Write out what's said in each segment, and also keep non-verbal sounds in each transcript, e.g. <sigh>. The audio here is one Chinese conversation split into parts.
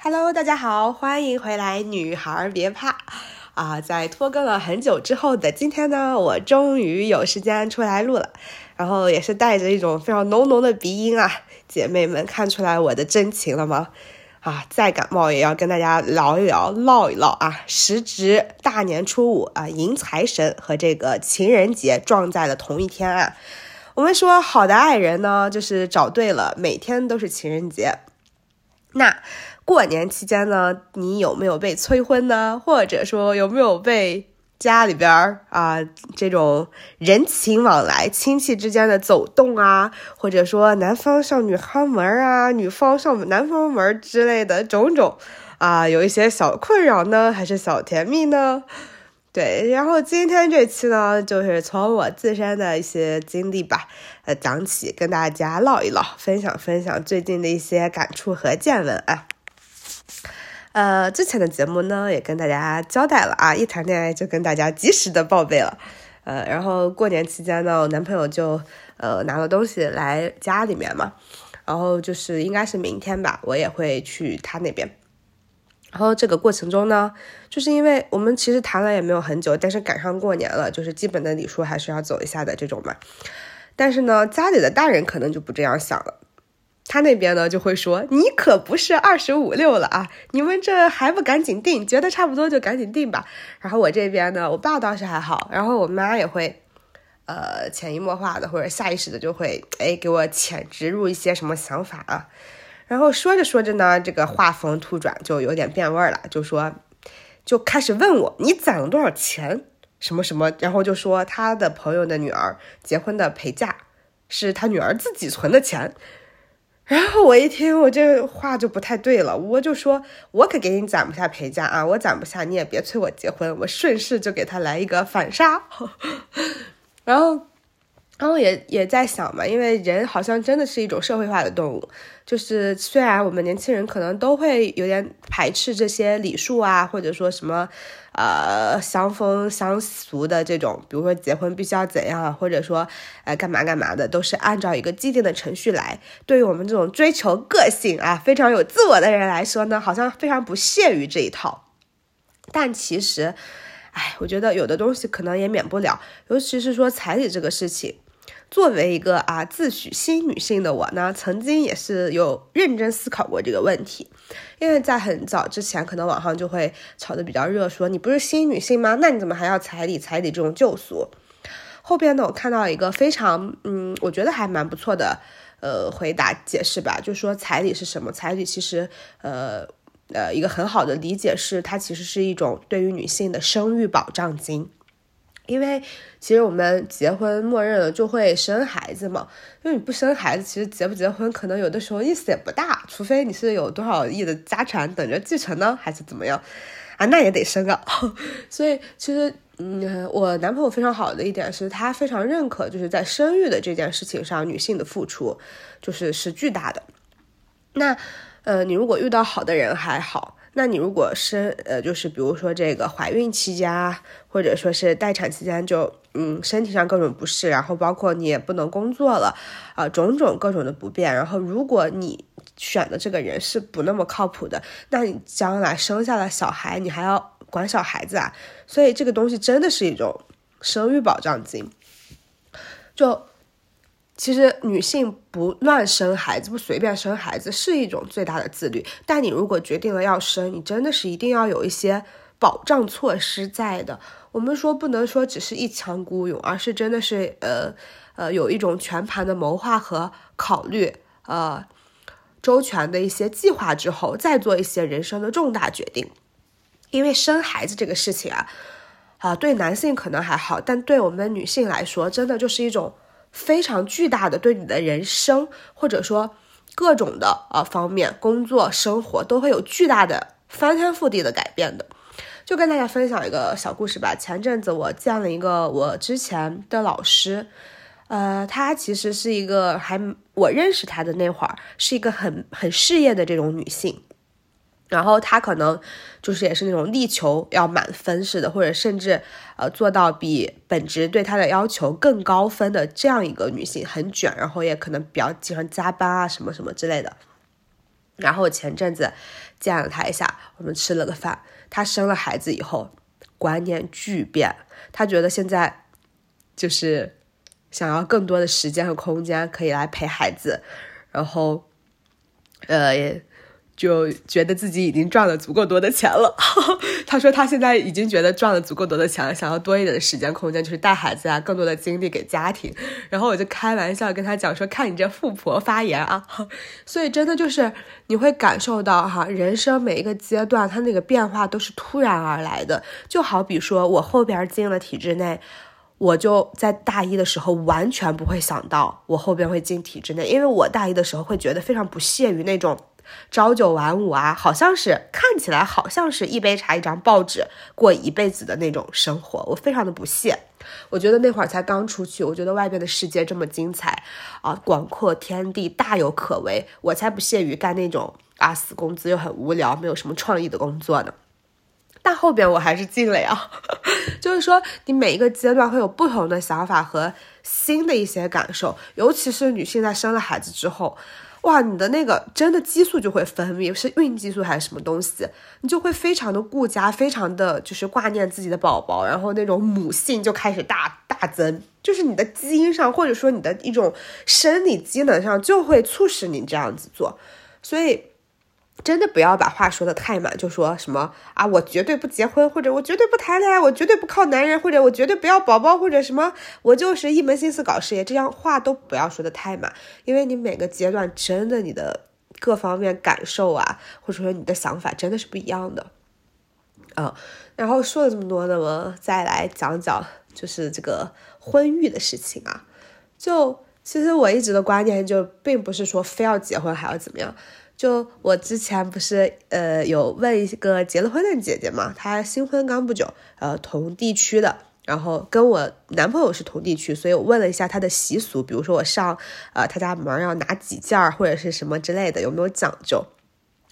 Hello，大家好，欢迎回来，女孩别怕啊！在拖更了很久之后的今天呢，我终于有时间出来录了，然后也是带着一种非常浓浓的鼻音啊，姐妹们看出来我的真情了吗？啊，再感冒也要跟大家聊一聊，唠一唠啊！时值大年初五啊，迎财神和这个情人节撞在了同一天啊。我们说好的爱人呢，就是找对了，每天都是情人节。那过年期间呢，你有没有被催婚呢？或者说有没有被家里边儿啊这种人情往来、亲戚之间的走动啊，或者说男方上女方门啊，女方上男方门之类的种种啊，有一些小困扰呢，还是小甜蜜呢？对，然后今天这期呢，就是从我自身的一些经历吧，呃，讲起，跟大家唠一唠，分享分享最近的一些感触和见闻啊。呃，之前的节目呢，也跟大家交代了啊，一谈恋爱就跟大家及时的报备了。呃，然后过年期间呢，我男朋友就呃拿了东西来家里面嘛，然后就是应该是明天吧，我也会去他那边。然后这个过程中呢，就是因为我们其实谈了也没有很久，但是赶上过年了，就是基本的礼数还是要走一下的这种嘛。但是呢，家里的大人可能就不这样想了，他那边呢就会说：“你可不是二十五六了啊，你们这还不赶紧定？觉得差不多就赶紧定吧。”然后我这边呢，我爸倒是还好，然后我妈也会，呃，潜移默化的或者下意识的就会，哎，给我潜植入一些什么想法啊。然后说着说着呢，这个话锋突转，就有点变味儿了，就说，就开始问我你攒了多少钱，什么什么，然后就说他的朋友的女儿结婚的陪嫁是他女儿自己存的钱。然后我一听，我这话就不太对了，我就说，我可给你攒不下陪嫁啊，我攒不下，你也别催我结婚，我顺势就给他来一个反杀，<laughs> 然后。然后也也在想嘛，因为人好像真的是一种社会化的动物，就是虽然我们年轻人可能都会有点排斥这些礼数啊，或者说什么，呃，相风相俗的这种，比如说结婚必须要怎样，或者说，呃，干嘛干嘛的，都是按照一个既定的程序来。对于我们这种追求个性啊，非常有自我的人来说呢，好像非常不屑于这一套。但其实，哎，我觉得有的东西可能也免不了，尤其是说彩礼这个事情。作为一个啊自诩新女性的我呢，曾经也是有认真思考过这个问题，因为在很早之前，可能网上就会炒得比较热，说你不是新女性吗？那你怎么还要彩礼？彩礼这种旧俗。后边呢，我看到一个非常嗯，我觉得还蛮不错的呃回答解释吧，就说彩礼是什么？彩礼其实呃呃一个很好的理解是，它其实是一种对于女性的生育保障金。因为其实我们结婚默认了就会生孩子嘛，因为你不生孩子，其实结不结婚可能有的时候意思也不大，除非你是有多少亿的家产等着继承呢，还是怎么样啊？那也得生啊。<laughs> 所以其实，嗯，我男朋友非常好的一点是他非常认可，就是在生育的这件事情上，女性的付出就是是巨大的。那，呃，你如果遇到好的人还好。那你如果生呃，就是比如说这个怀孕期间啊，或者说是待产期间，就嗯身体上各种不适，然后包括你也不能工作了啊，种种各种的不便。然后如果你选的这个人是不那么靠谱的，那你将来生下了小孩，你还要管小孩子啊。所以这个东西真的是一种生育保障金，就。其实女性不乱生孩子，不随便生孩子是一种最大的自律。但你如果决定了要生，你真的是一定要有一些保障措施在的。我们说不能说只是一腔孤勇，而是真的是呃呃有一种全盘的谋划和考虑，呃周全的一些计划之后，再做一些人生的重大决定。因为生孩子这个事情啊，啊对男性可能还好，但对我们女性来说，真的就是一种。非常巨大的对你的人生，或者说各种的呃方面，工作生活都会有巨大的翻天覆地的改变的。就跟大家分享一个小故事吧。前阵子我见了一个我之前的老师，呃，她其实是一个还我认识她的那会儿是一个很很事业的这种女性。然后她可能就是也是那种力求要满分似的，或者甚至呃做到比本职对她的要求更高分的这样一个女性，很卷，然后也可能比较经常加班啊什么什么之类的。然后我前阵子见了他一下，我们吃了个饭。他生了孩子以后，观念巨变。他觉得现在就是想要更多的时间和空间可以来陪孩子，然后，呃也。就觉得自己已经赚了足够多的钱了。<laughs> 他说他现在已经觉得赚了足够多的钱，想要多一点的时间空间，就是带孩子啊，更多的精力给家庭。然后我就开玩笑跟他讲说：“看你这富婆发言啊！” <laughs> 所以真的就是你会感受到哈，人生每一个阶段它那个变化都是突然而来的。就好比说我后边进了体制内，我就在大一的时候完全不会想到我后边会进体制内，因为我大一的时候会觉得非常不屑于那种。朝九晚五啊，好像是看起来好像是一杯茶一张报纸过一辈子的那种生活，我非常的不屑。我觉得那会儿才刚出去，我觉得外边的世界这么精彩啊，广阔天地大有可为，我才不屑于干那种啊死工资又很无聊、没有什么创意的工作呢。但后边我还是进了呀，<laughs> 就是说你每一个阶段会有不同的想法和新的一些感受，尤其是女性在生了孩子之后。哇，你的那个真的激素就会分泌，是孕激素还是什么东西？你就会非常的顾家，非常的就是挂念自己的宝宝，然后那种母性就开始大大增，就是你的基因上或者说你的一种生理机能上就会促使你这样子做，所以。真的不要把话说的太满，就说什么啊，我绝对不结婚，或者我绝对不谈恋爱，我绝对不靠男人，或者我绝对不要宝宝，或者什么，我就是一门心思搞事业，这样话都不要说的太满，因为你每个阶段真的你的各方面感受啊，或者说你的想法真的是不一样的，嗯，然后说了这么多呢，我再来讲讲就是这个婚育的事情啊，就其实我一直的观念就并不是说非要结婚还要怎么样。就我之前不是呃有问一个结了婚的姐姐嘛，她新婚刚不久，呃同地区的，然后跟我男朋友是同地区，所以我问了一下她的习俗，比如说我上呃她家门要拿几件儿或者是什么之类的，有没有讲究？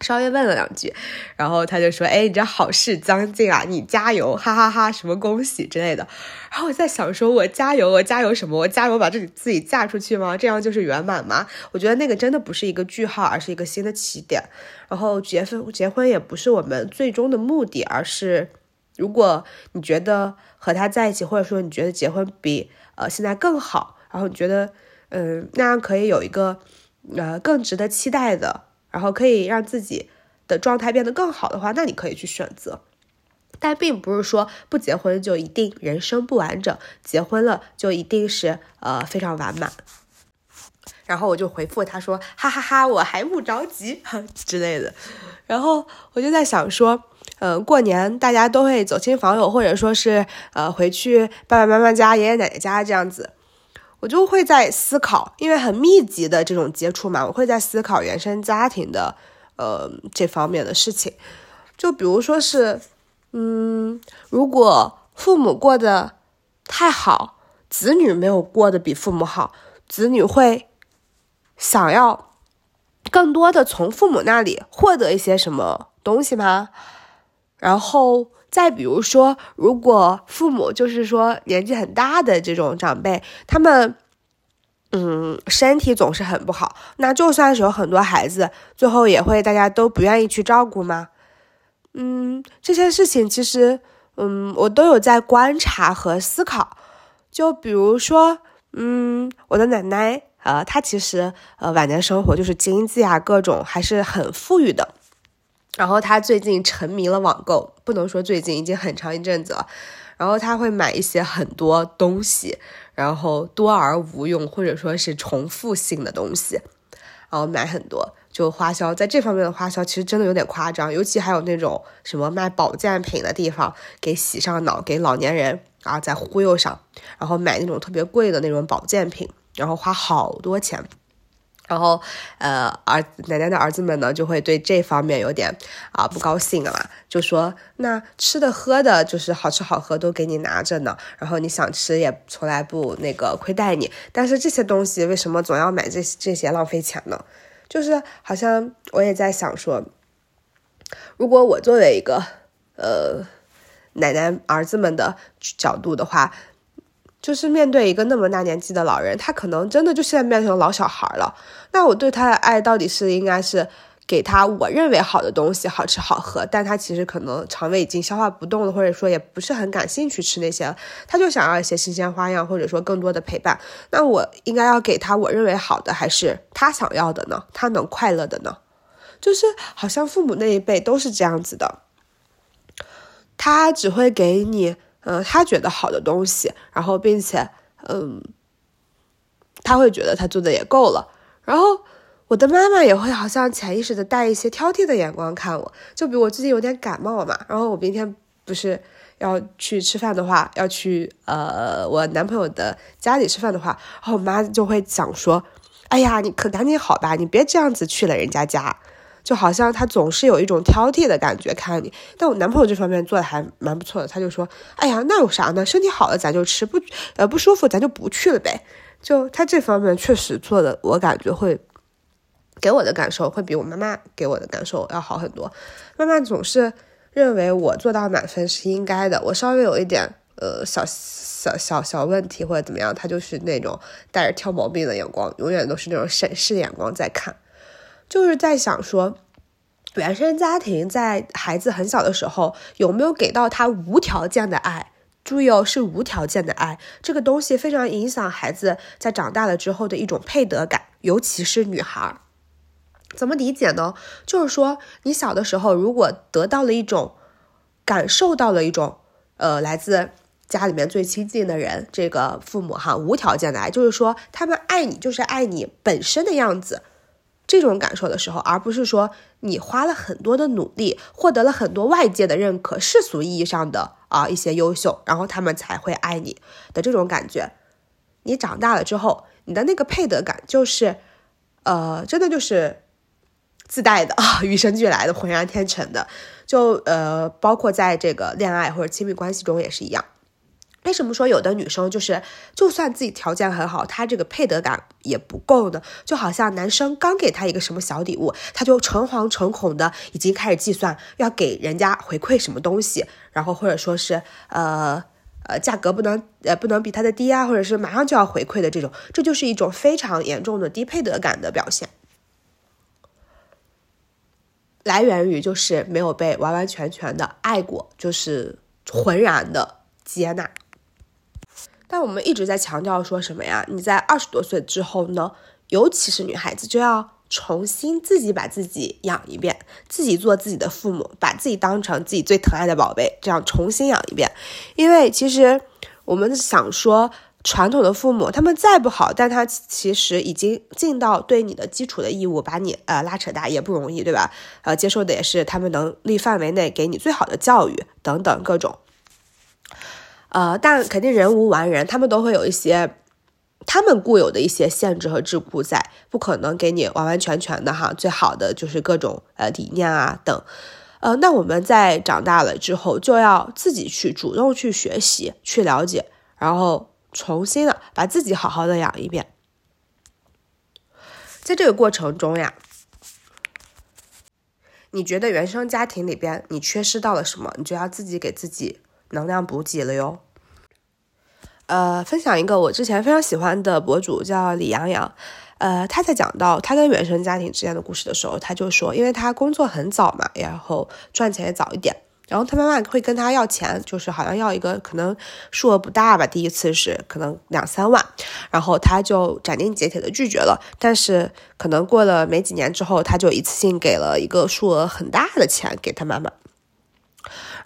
稍微问了两句，然后他就说：“哎，你这好事将近啊，你加油，哈哈哈，什么恭喜之类的。”然后我在想，说我加油，我加油什么？我加油把自己自己嫁出去吗？这样就是圆满吗？我觉得那个真的不是一个句号，而是一个新的起点。然后结婚结婚也不是我们最终的目的，而是如果你觉得和他在一起，或者说你觉得结婚比呃现在更好，然后你觉得嗯那样可以有一个呃更值得期待的。然后可以让自己的状态变得更好的话，那你可以去选择，但并不是说不结婚就一定人生不完整，结婚了就一定是呃非常完满。然后我就回复他说：“哈哈哈，我还不着急哈 <laughs> 之类的。”然后我就在想说，呃，过年大家都会走亲访友，或者说是呃回去爸爸妈妈家、爷爷奶奶家这样子。我就会在思考，因为很密集的这种接触嘛，我会在思考原生家庭的，呃，这方面的事情。就比如说是，嗯，如果父母过得太好，子女没有过得比父母好，子女会想要更多的从父母那里获得一些什么东西吗？然后。再比如说，如果父母就是说年纪很大的这种长辈，他们，嗯，身体总是很不好，那就算是有很多孩子，最后也会大家都不愿意去照顾吗？嗯，这些事情其实，嗯，我都有在观察和思考。就比如说，嗯，我的奶奶，呃，她其实，呃，晚年生活就是经济啊，各种还是很富裕的。然后他最近沉迷了网购，不能说最近，已经很长一阵子了。然后他会买一些很多东西，然后多而无用或者说是重复性的东西，然后买很多，就花销在这方面的花销其实真的有点夸张。尤其还有那种什么卖保健品的地方，给洗上脑，给老年人啊在忽悠上，然后买那种特别贵的那种保健品，然后花好多钱。然后，呃，儿奶奶的儿子们呢，就会对这方面有点啊不高兴了，就说那吃的喝的，就是好吃好喝都给你拿着呢，然后你想吃也从来不那个亏待你，但是这些东西为什么总要买这这些浪费钱呢？就是好像我也在想说，如果我作为一个呃奶奶儿子们的角度的话。就是面对一个那么大年纪的老人，他可能真的就现在变成老小孩了。那我对他的爱到底是应该是给他我认为好的东西，好吃好喝，但他其实可能肠胃已经消化不动了，或者说也不是很感兴趣吃那些，他就想要一些新鲜花样，或者说更多的陪伴。那我应该要给他我认为好的，还是他想要的呢？他能快乐的呢？就是好像父母那一辈都是这样子的，他只会给你，嗯，他觉得好的东西，然后并且，嗯，他会觉得他做的也够了，然后。我的妈妈也会好像潜意识的带一些挑剔的眼光看我，就比如我最近有点感冒嘛，然后我明天不是要去吃饭的话，要去呃我男朋友的家里吃饭的话，然后我妈就会讲说，哎呀，你可赶紧好吧，你别这样子去了人家家，就好像他总是有一种挑剔的感觉看你。但我男朋友这方面做的还蛮不错的，他就说，哎呀，那有啥呢？身体好了咱就吃，不呃不舒服咱就不去了呗。就他这方面确实做的，我感觉会。给我的感受会比我妈妈给我的感受要好很多。妈妈总是认为我做到满分是应该的，我稍微有一点呃小小小小问题或者怎么样，她就是那种带着挑毛病的眼光，永远都是那种审视的眼光在看。就是在想说，原生家庭在孩子很小的时候有没有给到他无条件的爱？注意哦，是无条件的爱，这个东西非常影响孩子在长大了之后的一种配得感，尤其是女孩。怎么理解呢？就是说，你小的时候如果得到了一种，感受到了一种，呃，来自家里面最亲近的人，这个父母哈，无条件的爱，就是说他们爱你，就是爱你本身的样子，这种感受的时候，而不是说你花了很多的努力，获得了很多外界的认可，世俗意义上的啊一些优秀，然后他们才会爱你的这种感觉。你长大了之后，你的那个配得感就是，呃，真的就是。自带的啊，<laughs> 与生俱来的，浑然天成的，就呃，包括在这个恋爱或者亲密关系中也是一样。为什么说有的女生就是，就算自己条件很好，她这个配得感也不够呢？就好像男生刚给她一个什么小礼物，她就诚惶诚恐的已经开始计算要给人家回馈什么东西，然后或者说是呃呃价格不能呃不能比他的低啊，或者是马上就要回馈的这种，这就是一种非常严重的低配得感的表现。来源于就是没有被完完全全的爱过，就是浑然的接纳。但我们一直在强调说什么呀？你在二十多岁之后呢，尤其是女孩子，就要重新自己把自己养一遍，自己做自己的父母，把自己当成自己最疼爱的宝贝，这样重新养一遍。因为其实我们想说。传统的父母，他们再不好，但他其实已经尽到对你的基础的义务，把你呃拉扯大也不容易，对吧？呃，接受的也是他们能力范围内给你最好的教育等等各种。呃，但肯定人无完人，他们都会有一些他们固有的一些限制和桎梏在，不可能给你完完全全的哈最好的就是各种呃理念啊等。呃，那我们在长大了之后，就要自己去主动去学习，去了解，然后。重新的把自己好好的养一遍，在这个过程中呀，你觉得原生家庭里边你缺失到了什么，你就要自己给自己能量补给了哟。呃，分享一个我之前非常喜欢的博主叫李阳阳，呃，他在讲到他跟原生家庭之间的故事的时候，他就说，因为他工作很早嘛，然后赚钱也早一点。然后他妈妈会跟他要钱，就是好像要一个可能数额不大吧，第一次是可能两三万，然后他就斩钉截铁的拒绝了。但是可能过了没几年之后，他就一次性给了一个数额很大的钱给他妈妈。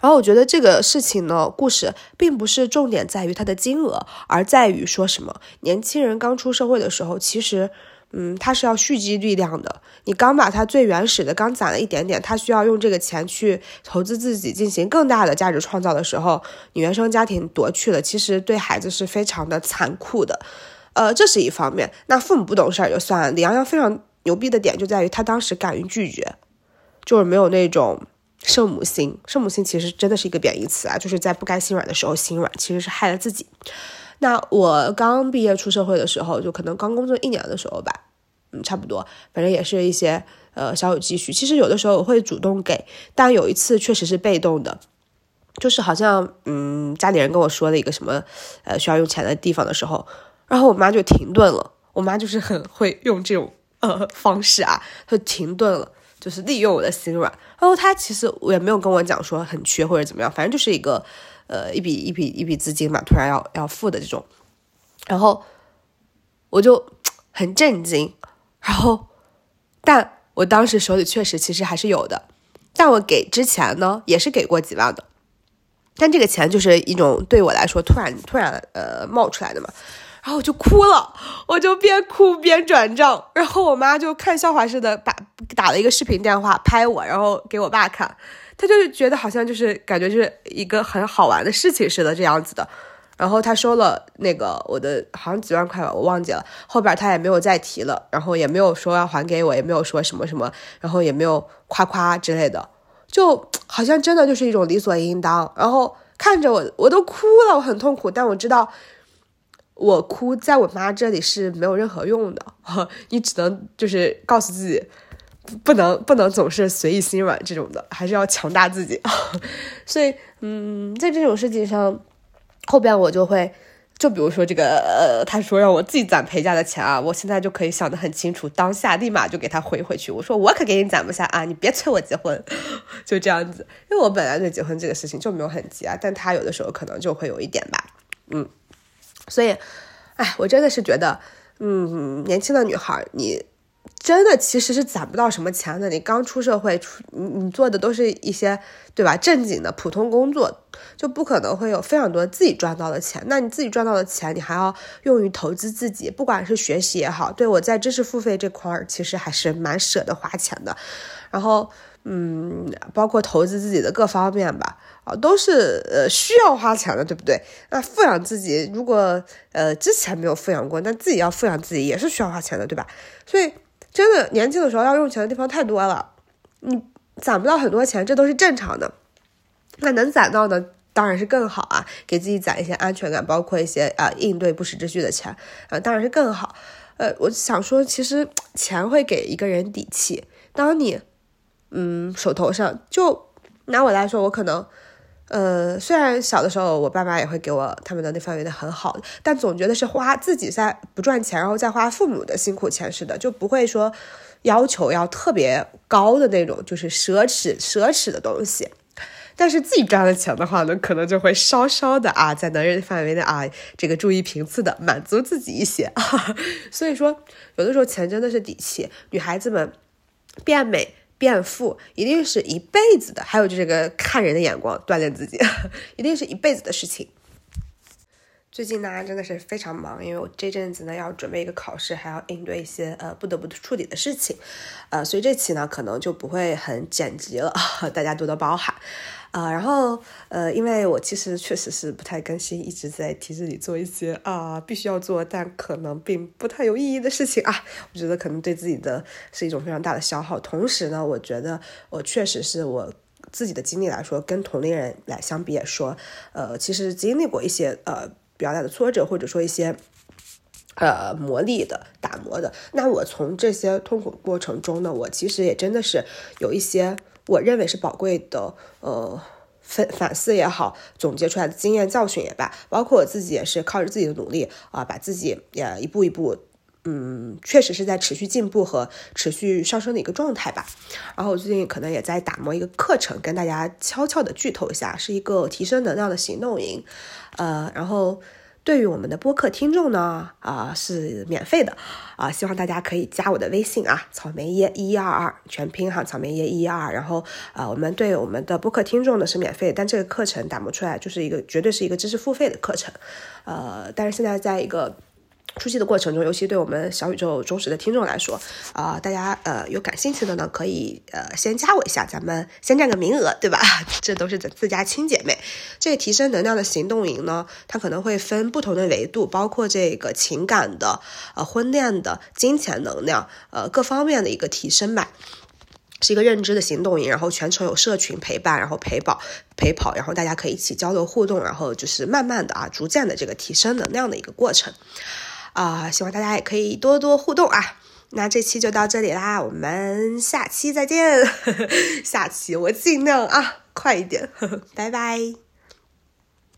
然后我觉得这个事情呢，故事并不是重点在于它的金额，而在于说什么年轻人刚出社会的时候，其实。嗯，他是要蓄积力量的。你刚把他最原始的刚攒了一点点，他需要用这个钱去投资自己，进行更大的价值创造的时候，你原生家庭夺去了，其实对孩子是非常的残酷的。呃，这是一方面。那父母不懂事儿就算了。李阳洋非常牛逼的点就在于他当时敢于拒绝，就是没有那种圣母心。圣母心其实真的是一个贬义词啊，就是在不该心软的时候心软，其实是害了自己。那我刚毕业出社会的时候，就可能刚工作一年的时候吧，嗯，差不多，反正也是一些呃小有积蓄。其实有的时候我会主动给，但有一次确实是被动的，就是好像嗯家里人跟我说了一个什么呃需要用钱的地方的时候，然后我妈就停顿了。我妈就是很会用这种呃方式啊，她停顿了，就是利用我的心软。然后他其实我也没有跟我讲说很缺或者怎么样，反正就是一个呃一笔一笔一笔资金嘛，突然要要付的这种。然后我就 <tsk> 很震惊，然后但我当时手里确实其实还是有的，但我给之前呢也是给过几万的，但这个钱就是一种对我来说突然突然呃冒出来的嘛。然后我就哭了，我就边哭边转账，然后我妈就看笑话似的把打了一个视频电话拍我，然后给我爸看，他就是觉得好像就是感觉就是一个很好玩的事情似的这样子的，然后他收了那个我的好像几万块吧，我忘记了，后边他也没有再提了，然后也没有说要还给我，也没有说什么什么，然后也没有夸夸之类的，就好像真的就是一种理所应当，然后看着我我都哭了，我很痛苦，但我知道。我哭在我妈这里是没有任何用的，<laughs> 你只能就是告诉自己，不能不能总是随意心软这种的，还是要强大自己。<laughs> 所以，嗯，在这种事情上，后边我就会，就比如说这个，呃，他说让我自己攒陪嫁的钱啊，我现在就可以想得很清楚，当下立马就给他回回去，我说我可给你攒不下啊，你别催我结婚，<laughs> 就这样子，因为我本来对结婚这个事情就没有很急啊，但他有的时候可能就会有一点吧，嗯。所以，哎，我真的是觉得，嗯，年轻的女孩，你真的其实是攒不到什么钱的。你刚出社会，出你你做的都是一些，对吧？正经的普通工作，就不可能会有非常多自己赚到的钱。那你自己赚到的钱，你还要用于投资自己，不管是学习也好，对我在知识付费这块儿，其实还是蛮舍得花钱的。然后。嗯，包括投资自己的各方面吧，啊，都是呃需要花钱的，对不对？那富养自己，如果呃之前没有富养过，那自己要富养自己也是需要花钱的，对吧？所以真的年轻的时候要用钱的地方太多了，你攒不到很多钱，这都是正常的。那能攒到的当然是更好啊，给自己攒一些安全感，包括一些啊应对不时之需的钱，呃，当然是更好。呃，我想说，其实钱会给一个人底气，当你。嗯，手头上就拿我来说，我可能，呃，虽然小的时候我爸妈也会给我他们的那方面的很好的，但总觉得是花自己在不赚钱，然后再花父母的辛苦钱似的，就不会说要求要特别高的那种，就是奢侈奢侈的东西。但是自己赚了钱的话呢，可能就会稍稍的啊，在能力范围内啊，这个注意频次的满足自己一些。<laughs> 所以说，有的时候钱真的是底气，女孩子们变美。变富一定是一辈子的，还有就是个看人的眼光，锻炼自己，<laughs> 一定是一辈子的事情。最近呢，真的是非常忙，因为我这阵子呢要准备一个考试，还要应对一些呃不得不处理的事情，呃，所以这期呢可能就不会很剪辑了，<laughs> 大家多多包涵。啊，然后呃，因为我其实确实是不太更新，一直在体制里做一些啊必须要做但可能并不太有意义的事情啊，我觉得可能对自己的是一种非常大的消耗。同时呢，我觉得我确实是我自己的经历来说，跟同龄人来相比也说，呃，其实经历过一些呃比较大的挫折，或者说一些呃磨砺的打磨的。那我从这些痛苦过程中呢，我其实也真的是有一些。我认为是宝贵的，呃，反反思也好，总结出来的经验教训也罢，包括我自己也是靠着自己的努力啊，把自己也一步一步，嗯，确实是在持续进步和持续上升的一个状态吧。然后我最近可能也在打磨一个课程，跟大家悄悄的剧透一下，是一个提升能量的行动营，呃，然后。对于我们的播客听众呢，啊是免费的，啊希望大家可以加我的微信啊，草莓耶一一二二全拼哈，草莓耶一一二二，然后啊我们对我们的播客听众呢是免费，但这个课程打磨出来就是一个绝对是一个知识付费的课程，呃，但是现在在一个。初期的过程中，尤其对我们小宇宙忠实的听众来说，啊，大家呃有感兴趣的呢，可以呃先加我一下，咱们先占个名额，对吧？<laughs> 这都是咱自家亲姐妹。这个提升能量的行动营呢，它可能会分不同的维度，包括这个情感的、呃婚恋的、金钱能量，呃各方面的一个提升吧。是一个认知的行动营，然后全程有社群陪伴，然后陪跑陪跑，然后大家可以一起交流互动，然后就是慢慢的啊，逐渐的这个提升能量的一个过程。啊，希望大家也可以多多互动啊！那这期就到这里啦，我们下期再见。<laughs> 下期我尽量啊，快一点，呵 <laughs> 呵拜拜。